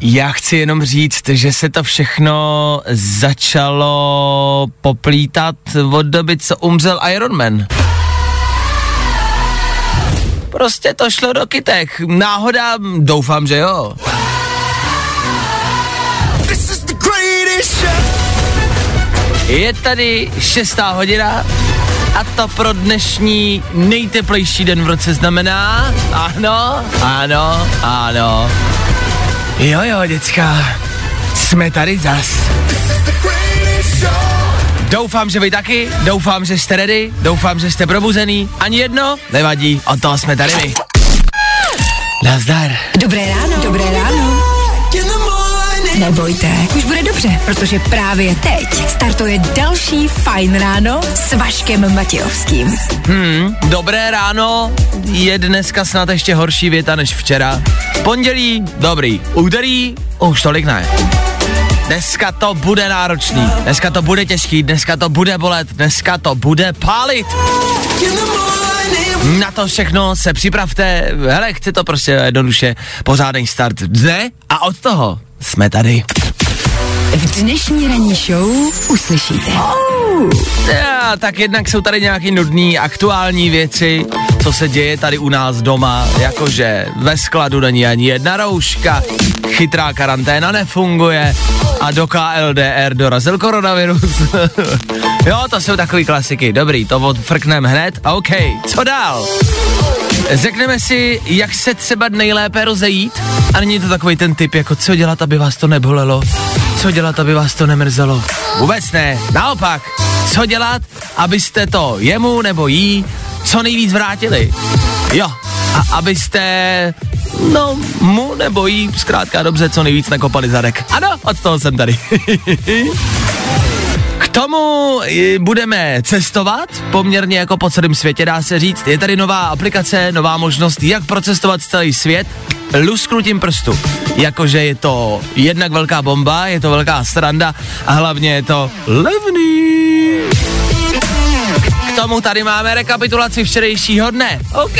Já chci jenom říct, že se to všechno začalo poplítat od doby, co umřel Iron Man. Prostě to šlo do kytek. Náhoda, doufám, že jo. Je tady šestá hodina a to pro dnešní nejteplejší den v roce znamená, ano, ano, ano. Jo, jo, děcka, jsme tady zas. Doufám, že vy taky, doufám, že jste ready, doufám, že jste probuzený. Ani jedno, nevadí, o toho jsme tady my. Nazdar. Dobré ráno. Dobré ráno. Nebojte, už bude dobře, protože právě teď startuje další Fajn ráno s Vaškem Matějovským. Hmm, dobré ráno je dneska snad ještě horší věta než včera. Pondělí, dobrý. Úterý, už tolik ne. Dneska to bude náročný, dneska to bude těžký, dneska to bude bolet, dneska to bude pálit. Na to všechno se připravte, hele, chci to prostě jednoduše pořádný start dne a od toho jsme tady. V dnešní ranní show uslyšíte. Já, tak jednak jsou tady nějaký nudný aktuální věci, co se děje tady u nás doma, jakože ve skladu není ani jedna rouška, chytrá karanténa nefunguje a do KLDR dorazil koronavirus. jo, to jsou takový klasiky, dobrý, to odfrknem hned, OK, co dál? Řekneme si, jak se třeba nejlépe rozejít a není to takový ten typ, jako co dělat, aby vás to nebolelo, co dělat, aby vás to nemrzelo. Vůbec ne, naopak, co dělat, abyste to jemu nebo jí co nejvíc vrátili. Jo, a abyste, no, mu nebo jí zkrátka dobře co nejvíc nakopali zadek. Ano, od toho jsem tady. K tomu eh, budeme cestovat poměrně jako po celém světě, dá se říct. Je tady nová aplikace, nová možnost, jak procestovat celý svět lusknutím prstu. Jakože je to jednak velká bomba, je to velká stranda a hlavně je to levný. K tomu tady máme rekapitulaci včerejšího dne. OK.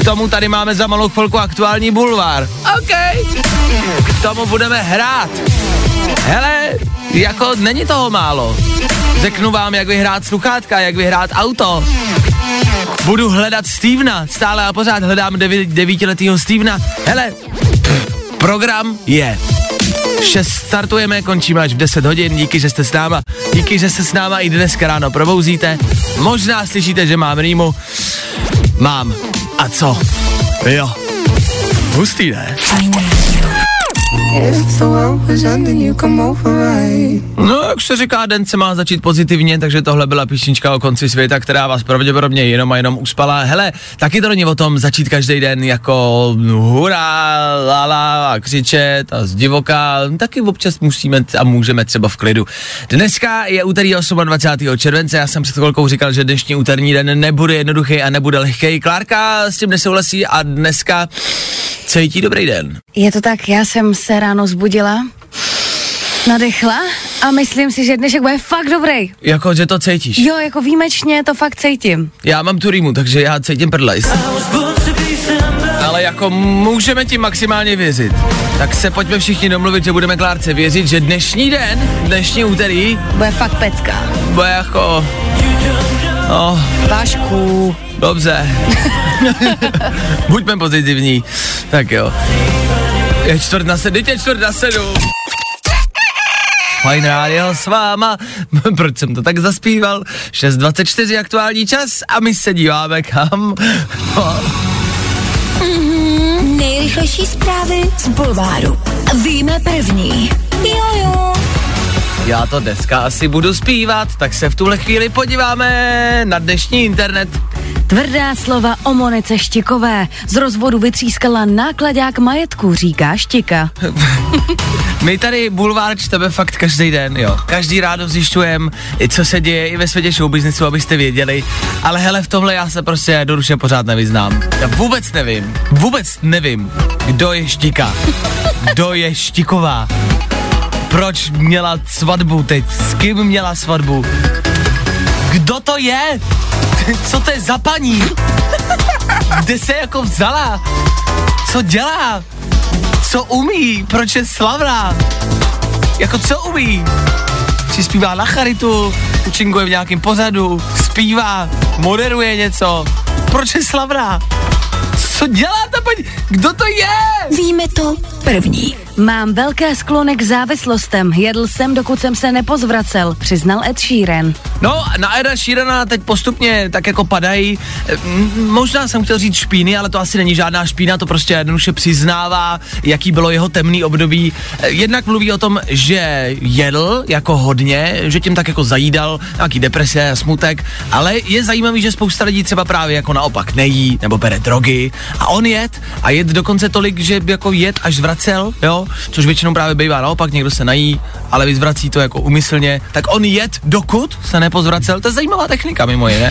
K tomu tady máme za malou chvilku aktuální bulvár. OK. K tomu budeme hrát. Hele, jako není toho málo. Řeknu vám, jak vyhrát sluchátka, jak vyhrát auto. Budu hledat Stevena, stále a pořád hledám devi, devítiletýho Stevena. Hele, program je. 6 startujeme, končíme až v 10 hodin, díky, že jste s náma. Díky, že se s náma i dneska ráno probouzíte. Možná slyšíte, že mám rýmu. Mám. A co? Jo. Hustý, ne? Fajn ráno. No, jak se říká, den se má začít pozitivně, takže tohle byla písnička o konci světa, která vás pravděpodobně jenom a jenom uspala. Hele, taky to není o tom začít každý den jako hurá, lala a křičet a zdivoká, taky občas musíme a můžeme třeba v klidu. Dneska je úterý 28. července, já jsem před chvilkou říkal, že dnešní úterní den nebude jednoduchý a nebude lehký. Klárka s tím nesouhlasí a dneska cítí dobrý den. Je to tak, já jsem se ráno zbudila, nadechla a myslím si, že dnešek bude fakt dobrý. Jako, že to cítíš. Jo, jako výjimečně to fakt cítím. Já mám tu rýmu, takže já cítím prdlejs. Ale jako můžeme ti maximálně věřit. Tak se pojďme všichni domluvit, že budeme Klárce věřit, že dnešní den, dnešní úterý, Bude fakt pecka. bude jako... No, Vášku. dobře. Buďme pozitivní. Tak jo. Je čtvrt na sedm, je čtvrt na sedm. Fajn rádio s váma. Proč jsem to tak zaspíval? 6.24 aktuální čas a my se díváme kam. No. Nejrychlejší zprávy z Bulváru. Víme první. Jo, jo. Já to dneska asi budu zpívat, tak se v tuhle chvíli podíváme na dnešní internet. Tvrdá slova o Monice Štikové. Z rozvodu vytřískala nákladák majetku, říká Štika. My tady bulvár čteme fakt každý den, jo. Každý ráno zjišťujeme, co se děje i ve světě showbiznisu, abyste věděli. Ale hele, v tomhle já se prostě jednoduše pořád nevyznám. Já vůbec nevím, vůbec nevím, kdo je Štika. Kdo je Štiková. Proč měla svatbu teď? S kým měla svatbu? Kdo to je? Co to je za paní? Kde se jako vzala? Co dělá? Co umí? Proč je slavná? Jako co umí? Přispívá na charitu, účinkuje v nějakém pozadu, zpívá, moderuje něco. Proč je slavná? Co dělá ta paní? Kdo to je? Víme to první. Mám velké sklony k závislostem. Jedl jsem, dokud jsem se nepozvracel, přiznal Ed Sheeran. No, na Eda Sheerana teď postupně tak jako padají, možná jsem chtěl říct špíny, ale to asi není žádná špína, to prostě jednoduše přiznává, jaký bylo jeho temný období. Jednak mluví o tom, že jedl jako hodně, že tím tak jako zajídal, nějaký deprese, smutek, ale je zajímavý, že spousta lidí třeba právě jako naopak nejí nebo bere drogy a on jed a jed dokonce tolik, že jako jed až vracel, jo, což většinou právě bývá naopak, někdo se nají, ale vyzvrací to jako umyslně, tak on jed dokud se nepozvracel, to je zajímavá technika mimo jiné.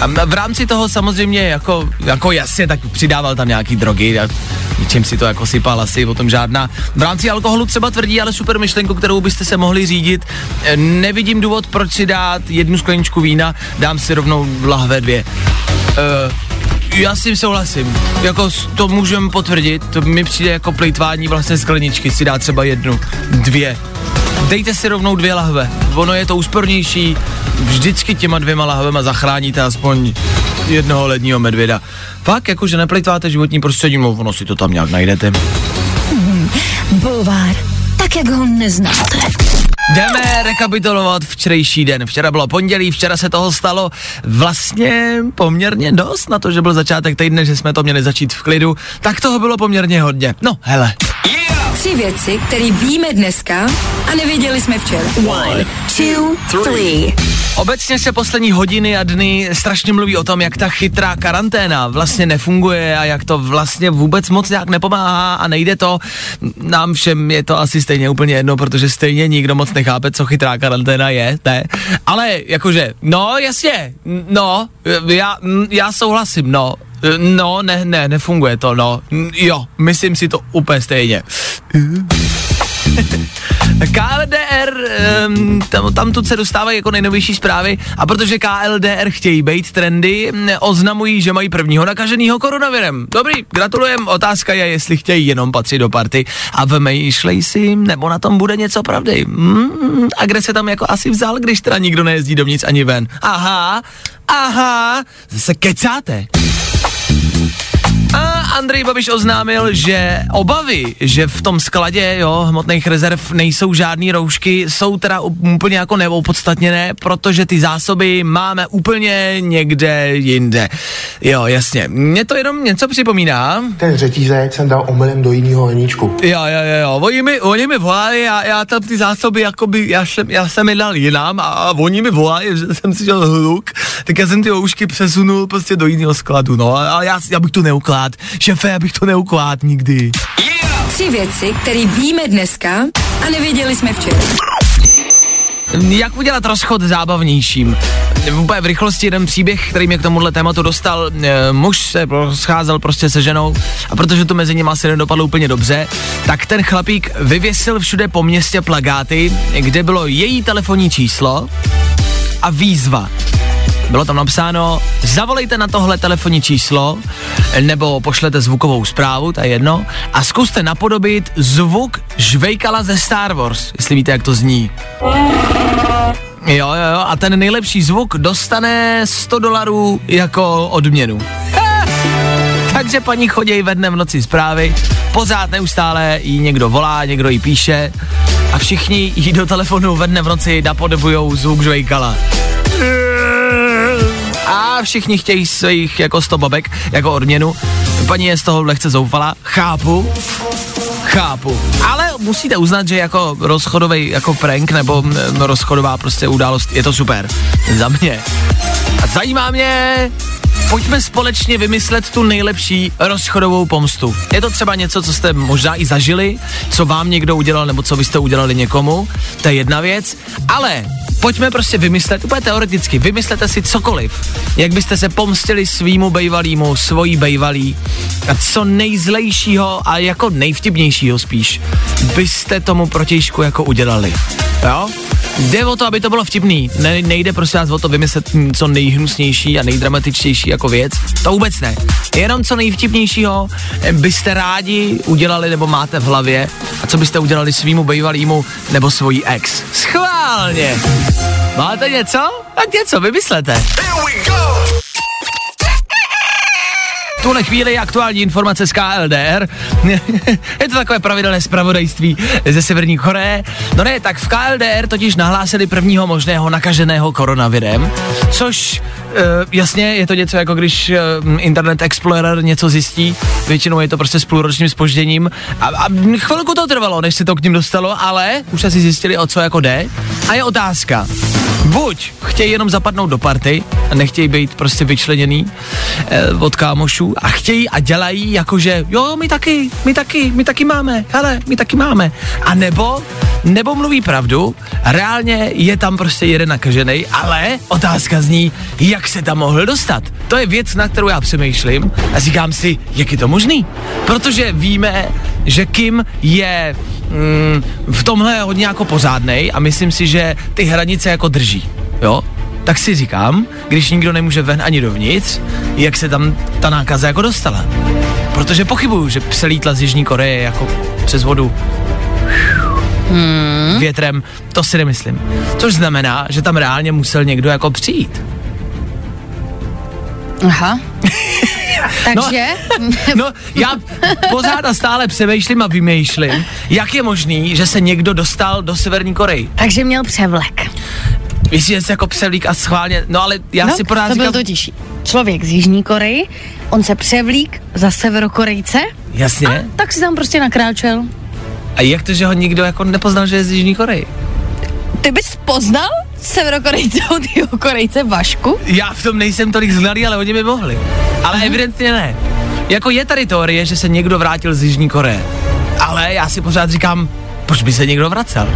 A v rámci toho samozřejmě jako, jako jasně, tak přidával tam nějaký drogy a něčím si to jako sypal asi, o tom žádná. V rámci alkoholu třeba tvrdí, ale super myšlenku, kterou byste se mohli řídit. E, Nevidím důvod, proč si dát jednu skleničku vína, dám si rovnou lahve dvě. E, já s tím souhlasím. Jako to můžeme potvrdit, to mi přijde jako plejtvání vlastně skleničky, si dá třeba jednu, dvě. Dejte si rovnou dvě lahve, ono je to úspornější, vždycky těma dvěma lahvema zachráníte aspoň jednoho ledního medvěda. Fakt, jako že neplejtváte životní prostředí, no ono si to tam nějak najdete. Bulvár, tak jak ho neznáte. Jdeme rekapitulovat včerejší den. Včera bylo pondělí, včera se toho stalo vlastně poměrně dost na to, že byl začátek týdne, že jsme to měli začít v klidu, tak toho bylo poměrně hodně. No, hele. Tři věci, které víme dneska a nevěděli jsme včera. One, two, three. Obecně se poslední hodiny a dny strašně mluví o tom, jak ta chytrá karanténa vlastně nefunguje a jak to vlastně vůbec moc nějak nepomáhá a nejde to. Nám všem je to asi stejně úplně jedno, protože stejně nikdo moc nechápe, co chytrá karanténa je, ne? Ale jakože, no jasně, no, já, já souhlasím, no, no, ne, ne, nefunguje to, no, jo, myslím si to úplně stejně. KLDR, um, tam, tam tu se dostávají jako nejnovější zprávy a protože KLDR chtějí být trendy, oznamují, že mají prvního nakaženého koronavirem. Dobrý, gratulujem, otázka je, jestli chtějí jenom patřit do party a vymýšlej si, nebo na tom bude něco pravdy. Mm, a kde se tam jako asi vzal, když teda nikdo nejezdí dovnitř ani ven? Aha, aha, zase kecáte. Andrej Babiš oznámil, že obavy, že v tom skladě jo, hmotných rezerv nejsou žádné roušky, jsou teda úplně jako neopodstatněné, protože ty zásoby máme úplně někde jinde. Jo, jasně. Mně to jenom něco připomíná. Ten řetízec jsem dal omylem do jiného hrníčku. Jo, jo, jo, jo. Oni mi, oni mi volali a já tam ty zásoby, jakoby, já jsem, já jsem je dal jinam a, a oni mi volali, že jsem si dělal hluk, tak já jsem ty oušky přesunul prostě do jiného skladu, no. A a já, já bych to neukládl. Šefe, já bych to neukládl nikdy. Tři věci, které víme dneska a nevěděli jsme včera. Jak udělat rozchod zábavnějším? Úplně v rychlosti jeden příběh, který mě k tomuhle tématu dostal. E, muž se scházel prostě se ženou a protože to mezi nimi asi nedopadlo úplně dobře, tak ten chlapík vyvěsil všude po městě plagáty, kde bylo její telefonní číslo a výzva. Bylo tam napsáno, zavolejte na tohle telefonní číslo, nebo pošlete zvukovou zprávu, to je jedno, a zkuste napodobit zvuk žvejkala ze Star Wars, jestli víte, jak to zní. Jo, jo, jo, a ten nejlepší zvuk dostane 100 dolarů jako odměnu. Takže paní choděj ve dne v noci zprávy, pořád neustále jí někdo volá, někdo jí píše a všichni jí do telefonu ve dne v noci napodobujou zvuk žvejkala. A všichni chtějí svých jako 100 babek jako odměnu. Paní je z toho lehce zoufala, chápu, chápu. Ale musíte uznat, že jako rozchodový jako prank nebo mm, rozchodová prostě událost je to super. Za mě. A zajímá mě, pojďme společně vymyslet tu nejlepší rozchodovou pomstu. Je to třeba něco, co jste možná i zažili, co vám někdo udělal, nebo co byste udělali někomu, to je jedna věc, ale pojďme prostě vymyslet, úplně teoreticky, vymyslete si cokoliv, jak byste se pomstili svýmu bejvalýmu, svojí bejvalý a co nejzlejšího a jako nejvtipnějšího spíš byste tomu protějšku jako udělali. Jo? Jde o to, aby to bylo vtipný. Ne, nejde prostě nás o to vymyslet hm, co nejhnusnější a nejdramatičtější jako věc. To vůbec ne. Jenom co nejvtipnějšího eh, byste rádi udělali nebo máte v hlavě a co byste udělali svýmu bejvalýmu nebo svojí ex. Schválně. Máte něco? Tak něco vymyslete. V tuhle chvíli je aktuální informace z KLDR. je to takové pravidelné zpravodajství ze Severní Koreje. No ne, tak v KLDR totiž nahlásili prvního možného nakaženého koronavirem, což e, jasně je to něco jako když e, Internet Explorer něco zjistí, většinou je to prostě s půlročním spožděním a, a chvilku to trvalo, než se to k ním dostalo, ale už asi zjistili, o co jako jde. A je otázka, buď chtějí jenom zapadnout do party a nechtějí být prostě vyčleněný eh, od kámošů a chtějí a dělají jakože jo, my taky, my taky, my taky máme, hele, my taky máme. A nebo, nebo mluví pravdu, reálně je tam prostě jeden nakažený, ale otázka zní, jak se tam mohl dostat. To je věc, na kterou já přemýšlím a říkám si, jak je to možný. Protože víme, že Kim je mm, v tomhle hodně jako pořádnej a myslím si, že ty hranice jako drží, jo? Tak si říkám, když nikdo nemůže ven ani dovnitř, jak se tam ta nákaza jako dostala. Protože pochybuju, že přelítla z Jižní Koreje jako přes vodu hmm. větrem, to si nemyslím. Což znamená, že tam reálně musel někdo jako přijít. Aha. Takže? No, já pořád a stále přemýšlím a vymýšlím, jak je možný, že se někdo dostal do Severní Koreji. Takže měl převlek. Myslíš, že se jako převlík a schválně, no ale já no, si pořád to byl říkám, totiž člověk z Jižní Koreji, on se převlík za severokorejce, jasně, tak si tam prostě nakráčel. a jak to, že ho nikdo jako nepoznal, že je z Jižní Koreji? Ty bys poznal severokorejce od jihokorejce Vašku? Já v tom nejsem tolik znalý, ale oni by mohli. Ale Aha. evidentně ne. Jako je tady teorie, že se někdo vrátil z Jižní Koreje. Ale já si pořád říkám, proč by se někdo vracel?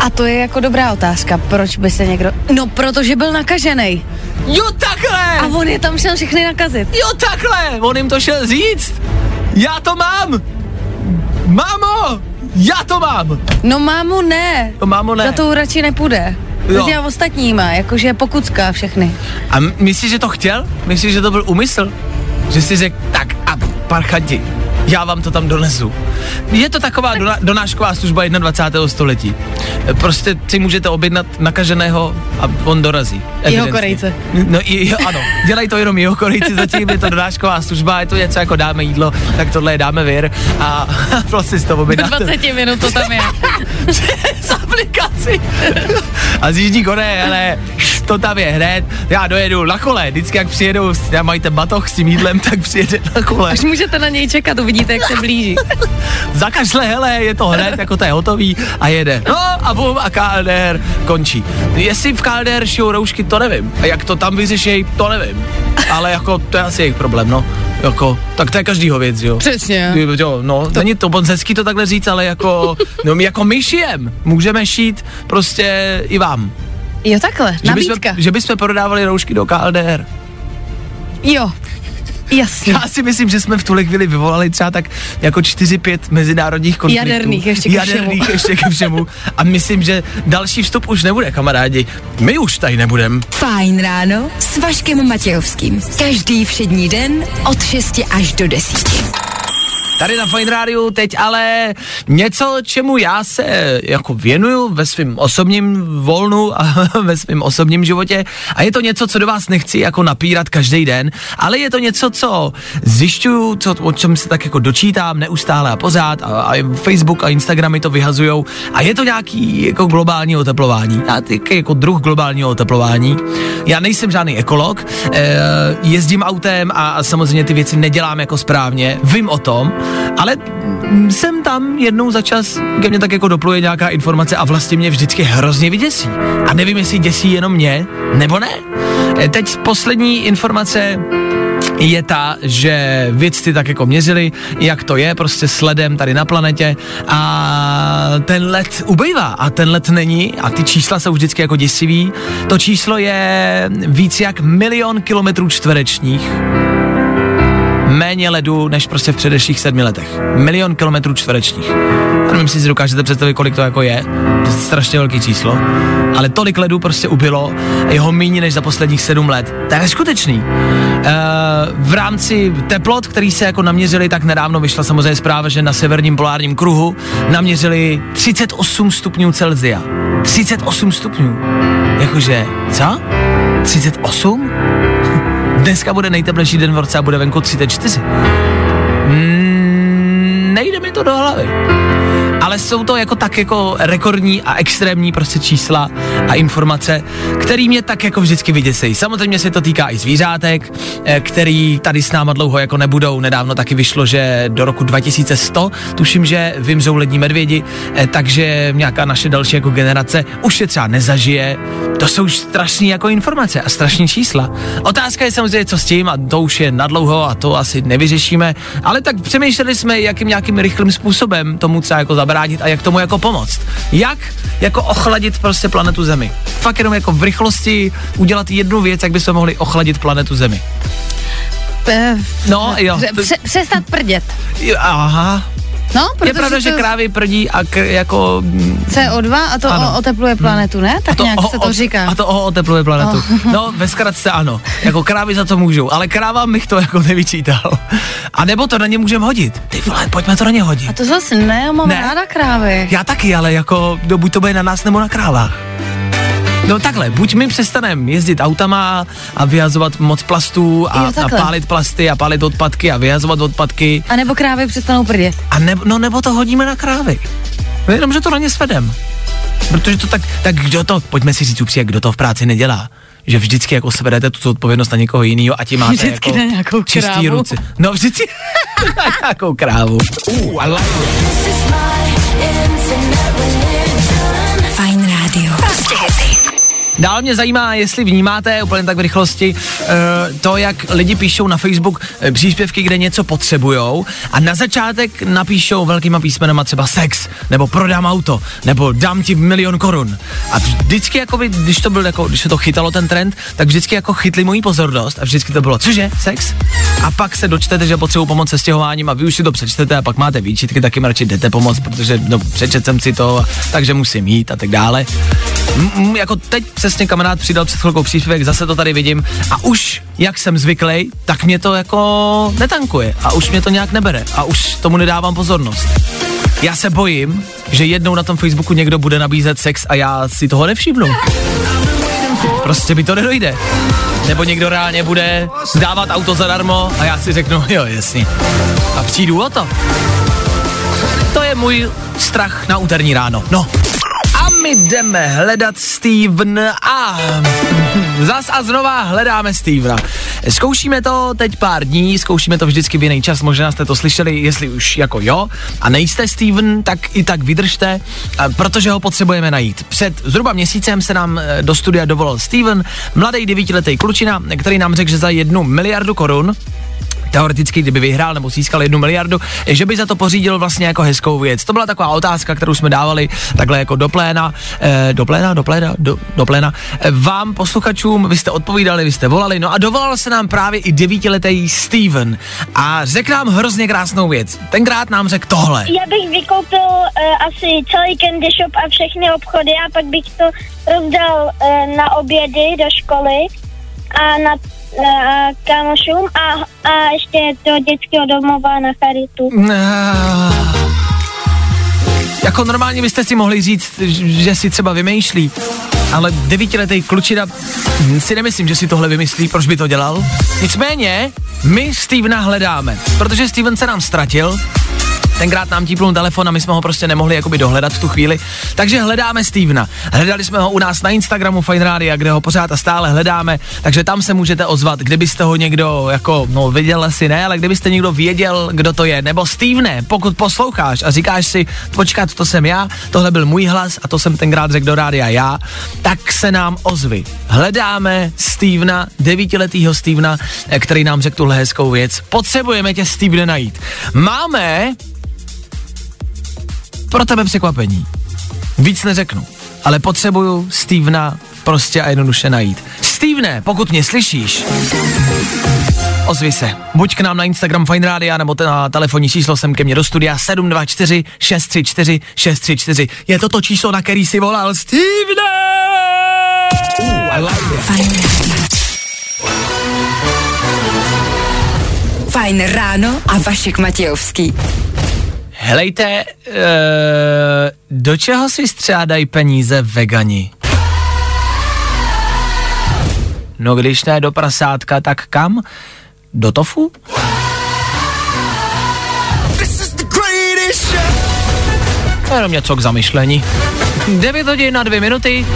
A to je jako dobrá otázka, proč by se někdo... No, protože byl nakažený. Jo, takhle! A on je tam šel všechny nakazit. Jo, takhle! On jim to šel říct! Já to mám! Mámo! Já to mám! No mámu ne. To mámo ne. Za to radši nepůjde. Jo. S těma ostatníma, jakože pokucka všechny. A myslíš, že to chtěl? Myslíš, že to byl úmysl? Že si řekl, tak a parchanti, já vám to tam donesu. Je to taková dona, donášková služba 21. století. Prostě si můžete objednat nakaženého a on dorazí. Evidentně. Korejce. No i, ano, dělají to jenom jeho Korejci, zatím je to donášková služba, je to něco jako dáme jídlo, tak tohle je dáme vir a prostě si to objednáte. 20 minut to tam je. z aplikaci. A z Jižní Koreje, ale to tam je hned. Já dojedu na kole, vždycky jak přijedou, já mají ten batoh s tím jídlem, tak přijede na kole. Až můžete na něj čekat, uvidíte, jak se blíží. Zakašle, hele, je to hned, jako to je hotový a jede. No a bum a KLDR končí. Jestli v KLDR šijou roušky, to nevím. A jak to tam vyřešejí, to nevím. Ale jako to je asi jejich problém, no. Jako, tak to je každýho věc, jo. Přesně. Jo, no, to... není to moc hezký to takhle říct, ale jako, no my jako my šijem, můžeme šít prostě i vám. Jo, takhle, Že bychom, nabídka. že bychom prodávali roušky do KLDR. Jo, jasně. Já si myslím, že jsme v tuhle chvíli vyvolali třeba tak jako 4-5 mezinárodních konfliktů. Jaderných ještě ke Jaderných všemu. ještě ke všemu. A myslím, že další vstup už nebude, kamarádi. My už tady nebudem. Fajn ráno s Vaškem Matějovským. Každý všední den od 6 až do 10. Tady na Fine Rádiu teď ale něco, čemu já se jako věnuju ve svém osobním volnu a ve svém osobním životě. A je to něco, co do vás nechci jako napírat každý den, ale je to něco, co zjišťuju, co, o čem se tak jako dočítám neustále a pořád. A, a Facebook a Instagram mi to vyhazujou a je to nějaký jako globální oteplování, a taky jako druh globálního oteplování. Já nejsem žádný ekolog, eh, jezdím autem a, a samozřejmě ty věci nedělám jako správně, vím o tom, ale jsem tam jednou za čas, ke mně tak jako dopluje nějaká informace a vlastně mě vždycky hrozně vyděsí. A nevím, jestli děsí jenom mě, nebo ne. E, Teď poslední informace je ta, že vědci tak jako měřili, jak to je prostě s ledem tady na planetě a ten led ubývá a ten led není a ty čísla jsou vždycky jako děsivý. To číslo je víc jak milion kilometrů čtverečních méně ledu než prostě v předešlých sedmi letech. Milion kilometrů čtverečních. Já nevím, si dokážete představit, kolik to jako je. To je strašně velký číslo. Ale tolik ledu prostě ubylo, jeho méně než za posledních sedm let. To je skutečný. Uh, v rámci teplot, který se jako naměřili, tak nedávno vyšla samozřejmě zpráva, že na severním polárním kruhu naměřili 38 stupňů Celzia. 38 stupňů. Jakože, co? 38? Dneska bude nejteplejší den v roce a bude venku 34. Mm, nejde mi to do hlavy. Ale jsou to jako tak jako rekordní a extrémní prostě čísla a informace, který mě tak jako vždycky vyděsejí. Samozřejmě se to týká i zvířátek, eh, který tady s náma dlouho jako nebudou. Nedávno taky vyšlo, že do roku 2100, tuším, že vymřou lední medvědi, eh, takže nějaká naše další jako generace už je třeba nezažije. To jsou už strašné jako informace a strašní čísla. Otázka je samozřejmě, co s tím a to už je nadlouho a to asi nevyřešíme, ale tak přemýšleli jsme, jakým nějakým rychlým způsobem tomu třeba jako zabránit a jak tomu jako pomoct. Jak jako ochladit prostě planetu Zemi. Fakt jenom jako v rychlosti udělat jednu věc, jak bychom mohli ochladit planetu Zemi. Eh, No jo. Pře- přestat prdět. Aha. No, Je pravda, to že krávy prdí a k, jako... mm, CO2 a to Ano. o, otepluje planetu, ne? Tak nějak o- se to o- říká. A to o, otepluje planetu. No, ve zkratce ano. Jako krávy za to můžou, ale krávám bych to jako nevyčítal. A nebo to na ně můžeme hodit. Ty vole, pojďme to na ně hodit. A to zase ne, já mám Ne. ráda krávy. Já taky, ale jako, no, buď to bude na nás nebo na krávách. No takhle, buď my přestaneme jezdit autama a vyhazovat moc plastů a, Jo, a pálit plasty a pálit odpadky a vyhazovat odpadky. A nebo krávy přestanou prdět. A ne, no nebo to hodíme na krávy. No jenom, že to na ně svedem. Protože to tak, tak kdo to, pojďme si říct upřímně, kdo to v práci nedělá. Že vždycky jako svedete tu odpovědnost na někoho jiného a ti máte Vždycky jako na nějakou čistý krávu. ruce. No vždycky na nějakou krávu. Uh, I like it. Dál mě zajímá, jestli vnímáte úplně tak v rychlosti uh, to, jak lidi píšou na Facebook eh, příspěvky, kde něco potřebujou a na začátek napíšou velkýma písmenama třeba sex, nebo prodám auto, nebo dám ti milion korun. A vždycky, jakoby, když to byl jako, když se to chytalo ten trend, tak vždycky jako chytli moji pozornost a vždycky to bylo, cože, sex? A pak se dočtete, že potřebuji pomoct se stěhováním a vy už si to přečtete a pak máte výčitky, taky radši jdete pomoct, protože no, přečet jsem si to, takže musím jít a tak dále. M- jako teď přesně kamarád přidal před chvilkou příspěvek, zase to tady vidím a už, jak jsem zvyklý, tak mě to jako netankuje a už mě to nějak nebere a už tomu nedávám pozornost. Já se bojím, že jednou na tom Facebooku někdo bude nabízet sex a já si toho nevšimnu. Prostě mi to nedojde. Nebo někdo reálně bude dávat auto zadarmo a já si řeknu, jo, jasně. A přijdu o to. To je můj strach na úterní ráno. No. My jdeme hledat Steven a zas a znova hledáme Stevena. Zkoušíme to teď pár dní, zkoušíme to vždycky v jiný čas, možná jste to slyšeli, jestli už jako jo a nejste Steven, tak i tak vydržte, protože ho potřebujeme najít. Před zhruba měsícem se nám eh, do studia dovolal Steven, mladý devítiletý klučina, který nám řekl, že za jednu miliardu korun teoreticky, kdyby vyhrál nebo získal jednu miliardu, že by za to pořídil vlastně jako hezkou věc. To byla taková otázka, kterou jsme dávali takhle jako do pléna, eh, do pléna, do pléna, do, do pléna. Eh, vám, posluchačům, vy jste odpovídali, vy jste volali, no a dovolal se nám právě i devítiletý Steven a řekl nám hrozně krásnou věc. Tenkrát nám řekl tohle. Já bych vykoupil uh, asi celý Candy Shop a všechny obchody a pak bych to rozdal uh, na obědy do školy a na uh, kámošům a, a ještě do dětského domova na charitu. Ah. Jako normálně byste si mohli říct, že si třeba vymýšlí, ale devítiletý klučina hm, si nemyslím, že si tohle vymyslí, proč by to dělal. Nicméně, my Stevena hledáme, protože Steven se nám ztratil tenkrát nám típnul telefon a my jsme ho prostě nemohli jakoby dohledat v tu chvíli. Takže hledáme Stevena. Hledali jsme ho u nás na Instagramu Fine Radio, kde ho pořád a stále hledáme, takže tam se můžete ozvat, kdybyste ho někdo jako, no viděl asi ne, ale kdybyste někdo věděl, kdo to je. Nebo Stevene, pokud posloucháš a říkáš si, počkat, to jsem já, tohle byl můj hlas a to jsem tenkrát řekl do rádia já, tak se nám ozvi. Hledáme Stevena, devítiletýho Stevena, který nám řekl tuhle hezkou věc. Potřebujeme tě, Stevene, najít. Máme pro tebe překvapení. Víc neřeknu, ale potřebuju Stevena prostě a jednoduše najít. Stevene, pokud mě slyšíš, ozvi se. Buď k nám na Instagram Fine Radio, nebo na telefonní číslo sem ke mně do studia 724 634 634. Je to to číslo, na který si volal Stevene! Uh, I like it. Fajn ráno a Vašek Matějovský. Helejte, uh, do čeho si střádají peníze vegani? No když ne do prasátka, tak kam? Do tofu? Jenom něco k zamyšlení. 9 hodin na 2 minuty.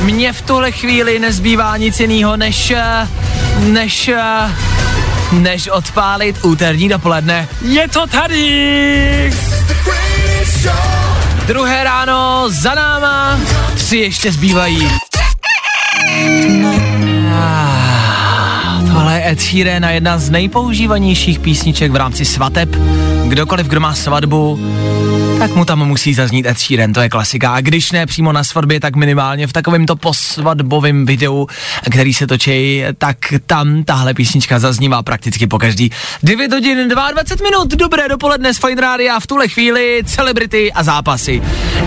Mně v tuhle chvíli nezbývá nic jiného, než, eh, než, eh, než odpálit úterní dopoledne. Je to tady! Druhé ráno za náma, tři ještě zbývají. Ah, Tohle je Ed Sheeran a jedna z nejpoužívanějších písniček v rámci svateb. Kdokoliv, kdo má svatbu, tak mu tam musí zaznít Ed Sheeran, to je klasika. A když ne přímo na svatbě, tak minimálně v takovém to posvadbovém videu, který se točí, tak tam tahle písnička zaznívá prakticky po každý. 9 hodin 22 minut, dobré dopoledne z Fine Radio, v tuhle chvíli celebrity a zápasy.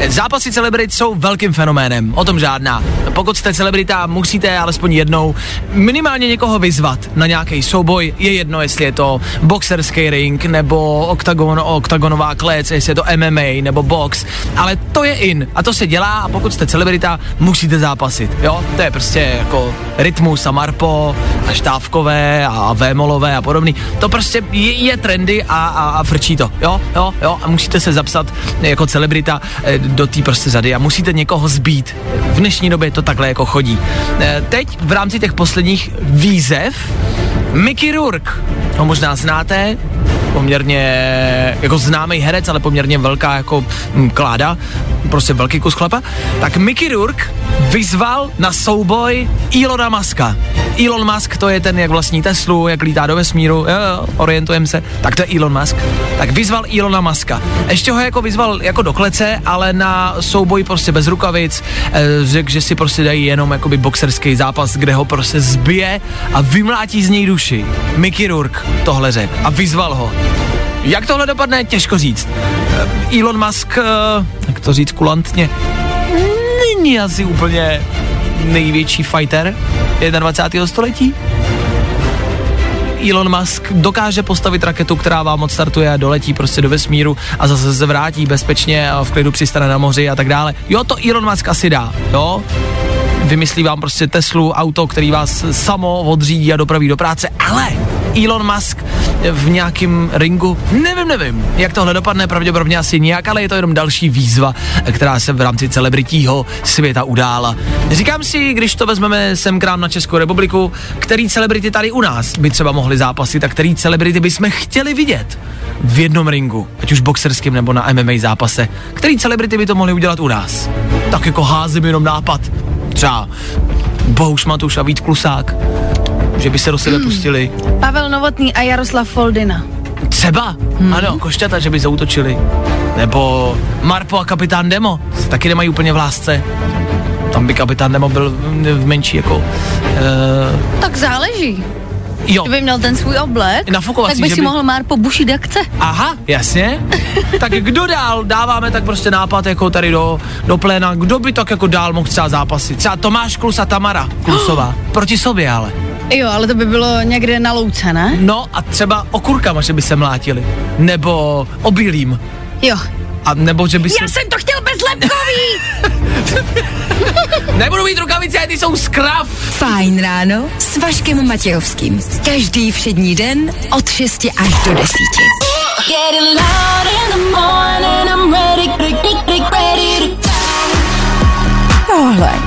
Zápasy celebrit jsou velkým fenoménem, o tom žádná. Pokud jste celebrita, musíte alespoň jednou minimálně někoho vyzvat na nějaký souboj. Je jedno, jestli je to boxerský ring nebo oktagon, oktagonová klec, jestli je to MMA nebo box, ale to je in a to se dělá a pokud jste celebrita, musíte zápasit, jo? To je prostě jako rytmus a marpo a štávkové a vémolové a podobný. To prostě je, je trendy a, a, a frčí to, jo? Jo, jo a musíte se zapsat jako celebrita eh, do té prostě řady a musíte někoho zbít. V dnešní době to takhle jako chodí. Eh, Teď v rámci těch posledních výzev Mickey Rourke, ho možná znáte, poměrně jako známý herec, ale poměrně velká jako hm, kláda, prostě velký kus chlapa, tak Mickey Rourke vyzval na souboj Elona Muska. Elon Musk to je ten, jak vlastní Teslu, jak lítá do vesmíru, jo, jo, orientujeme se, tak to je Elon Musk. Tak vyzval Elona Muska. Ještě ho jako vyzval jako do klece, ale na souboj prostě bez rukavic, eh, řekl, že si prostě dají jenom jakoby boxerský zápas, kde ho prostě zbije a vymlátí z něj duši. Mickey Rourke tohle řekl a vyzval ho. Jak tohle dopadne, těžko říct. Eh, Elon Musk, eh, jak to říct kulantně, není asi úplně největší fighter 21. století. Elon Musk dokáže postavit raketu, která vám odstartuje a doletí prostě do vesmíru a zase se vrátí bezpečně a v klidu přistane na moři a tak dále. Jo, to Elon Musk asi dá, jo. Vymyslí vám prostě Teslu, auto, který vás samo odřídí a dopraví do práce, ale Elon Musk v nějakém ringu, nevím, nevím, jak tohle dopadne, pravděpodobně asi nijak, ale je to jenom další výzva, která se v rámci celebritího světa udála. Říkám si, když to vezmeme sem k nám na Českou republiku, který celebrity tady u nás by třeba mohli zápasit a který celebrity bychom chtěli vidět v jednom ringu, ať už boxerským nebo na MMA zápase. Který celebrity by to mohli udělat u nás? Tak jako házím jenom nápad. Třeba Bohuš Matuš a Vít Klusák, že by se do sebe pustili. Pavel Novotný a Jaroslav Foldina. Třeba, hmm. ano, košťata, že by zautočili. Nebo Marpo a kapitán Demo se taky nemají úplně v lásce. Tam by kapitán Demo byl v menší jako... Uh, Tak záleží. jo, Kdyby měl ten svůj oblek, Nafukovací, tak by si by- mohl Marpo bušit jak chce. aha, jasně. tak kdo dál dáváme tak prostě nápad jako tady do, do pléna, kdo by tak jako dál mohl třeba zápasit? Třeba Tomáš Klus a Tamara Klusová. Proti sobě ale. Jo, ale to by bylo někde na louce, ne? No a třeba okurkama, že by se mlátili. Nebo obilím. Jo. A nebo že by se... Já jsem to chtěl bezlepkový! Nebudu mít rukavice, ty jsou skrav! Fajn ráno s Vaškem Matějovským. Každý všední den od 6 až do 10. Tohle